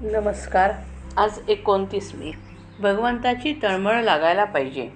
नमस्कार. आज एकोणतीस मे. भगवंताची तळमळ लागायला पाहिजे.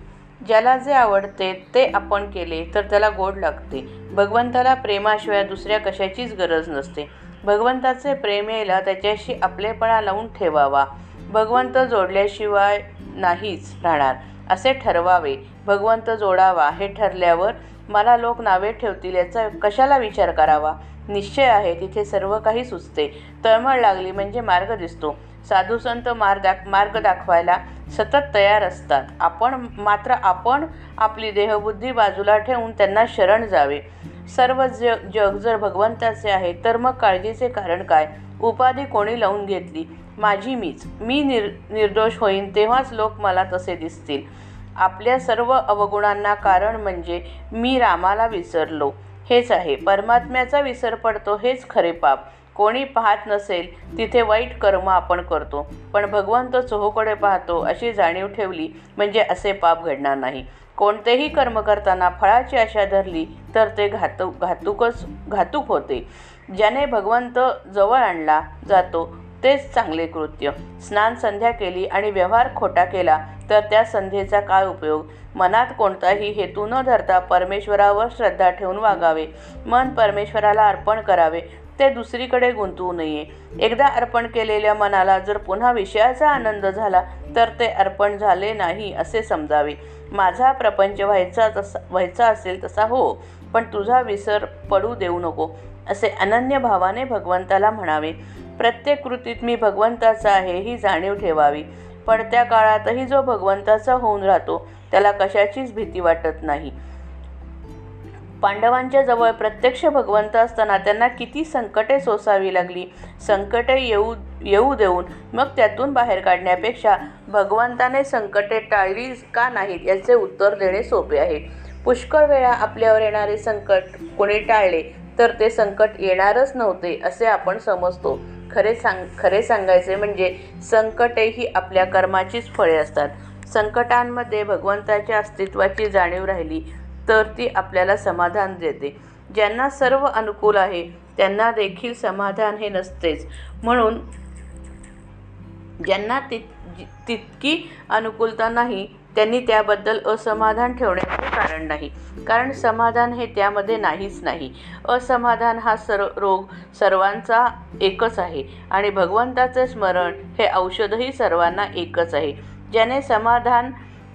ज्याला जे आवडते ते आपण केले तर त्याला गोड लागते. भगवंताला प्रेमाशिवाय दुसऱ्या कशाचीच गरज नसते. भगवंताचे प्रेम यायला त्याच्याशी आपलेपणा लावून ठेवावा. भगवंत जोडल्याशिवाय नाहीच राहणार. असे ठरवावे. भगवंत जोडावा हे ठरल्यावर मला लोक नावे ठेवतील याचा कशाला विचार करावा? निश्चय आहे तिथे सर्व काही सुचते. तळमळ लागली म्हणजे मार्ग दिसतो. साधू संत मार्ग दाख मार्ग दाखवायला सतत तयार असतात. आपण मात्र आपण आपली देहबुद्धी बाजूला ठेवून त्यांना शरण जावे. सर्व जग जग जर भगवंताचे आहे तर मग काळजीचे कारण काय? उपाधी कोणी लावून घेतली? माझी मीच. मी निर निर्दोष होईन तेव्हाच लोक मला तसे दिसतील. आपल्या सर्व अवगुणांना कारण म्हणजे मी रामाला विसरलो. हेच आहे. परमात्म्याचा विसर पडतो हेच खरे पाप. कोणी पाहत नसेल तिथे वाईट कर्म आपण करतो. पण भगवंत चोहोकडे पाहतो अशी जाणीव ठेवली म्हणजे असे पाप घडणार नाही. कोणतेही कर्म करताना फळाची आशा धरली तर ते घातू घातूकच घातूक होते. ज्याने भगवंत जवळ आणला जातो तेच चांगले कृत्य. स्नान संध्या केली आणि व्यवहार खोटा केला तर त्या संध्येचा काय उपयोग? मनात कोणताही हेतू न धरता परमेश्वरावर श्रद्धा ठेवून वागावे. मन परमेश्वराला अर्पण करावे. ते दुसरीकडे गुंतवू नये. एकदा अर्पण केलेल्या मनाला जर पुन्हा विषयाचा आनंद झाला तर ते अर्पण झाले नाही असे समजावे. माझा प्रपंच व्हायचा तसा व्हायचा असेल तसा हो पण तुझा विसर पडू देऊ नको असे अनन्य भावाने भगवंताला म्हणावे. प्रत्येक कृतीत मी भगवंताचा आहे ही जाणीव ठेवावी. पडत्या काळातही जो भगवंताचा होऊन राहतो त्याला कशाचीच भीती वाटत नाही. पांडवांच्या जवळ प्रत्यक्ष भगवंत असताना त्यांना किती संकटे सोसावी लागली. संकटे येऊ येऊ देऊन मग त्यातून बाहेर काढण्यापेक्षा भगवंताने संकटे टाळली का नाहीत याचे उत्तर देणे सोपे आहे. पुष्कळ वेळा आपल्यावर येणारे संकट कोणी टाळले तर ते संकट येणारच नव्हते असे आपण समजतो. खरे सांग खरे सांगायचे म्हणजे संकटेही आपल्या कर्माचीच फळे असतात. संकटांमध्ये भगवंताच्या अस्तित्वाची जाणीव राहिली तर ती आपल्याला समाधान देते. ज्यांना सर्व अनुकूल आहे त्यांना देखील समाधान हे नसतेच. म्हणून ज्यांना तित तितकी अनुकूलता नाही त्यांनी त्याबद्दल असमाधान ठेवण्याचे कारण नाही. कारण समाधान हे त्यामध्ये नाहीच नाही. असमाधान हा सर्व रोग सर्वांचा एकच आहे आणि भगवंताचे स्मरण हे औषधही सर्वांना एकच आहे. ज्याने समाधान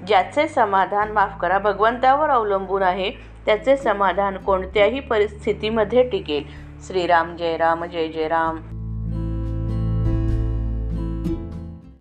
ज्याचे समाधान माफ करा भगवंतावर अवलंबून आहे त्याचे समाधान कोणत्याही परिस्थितीमध्ये टिकेल. श्रीराम जय राम जय जय राम.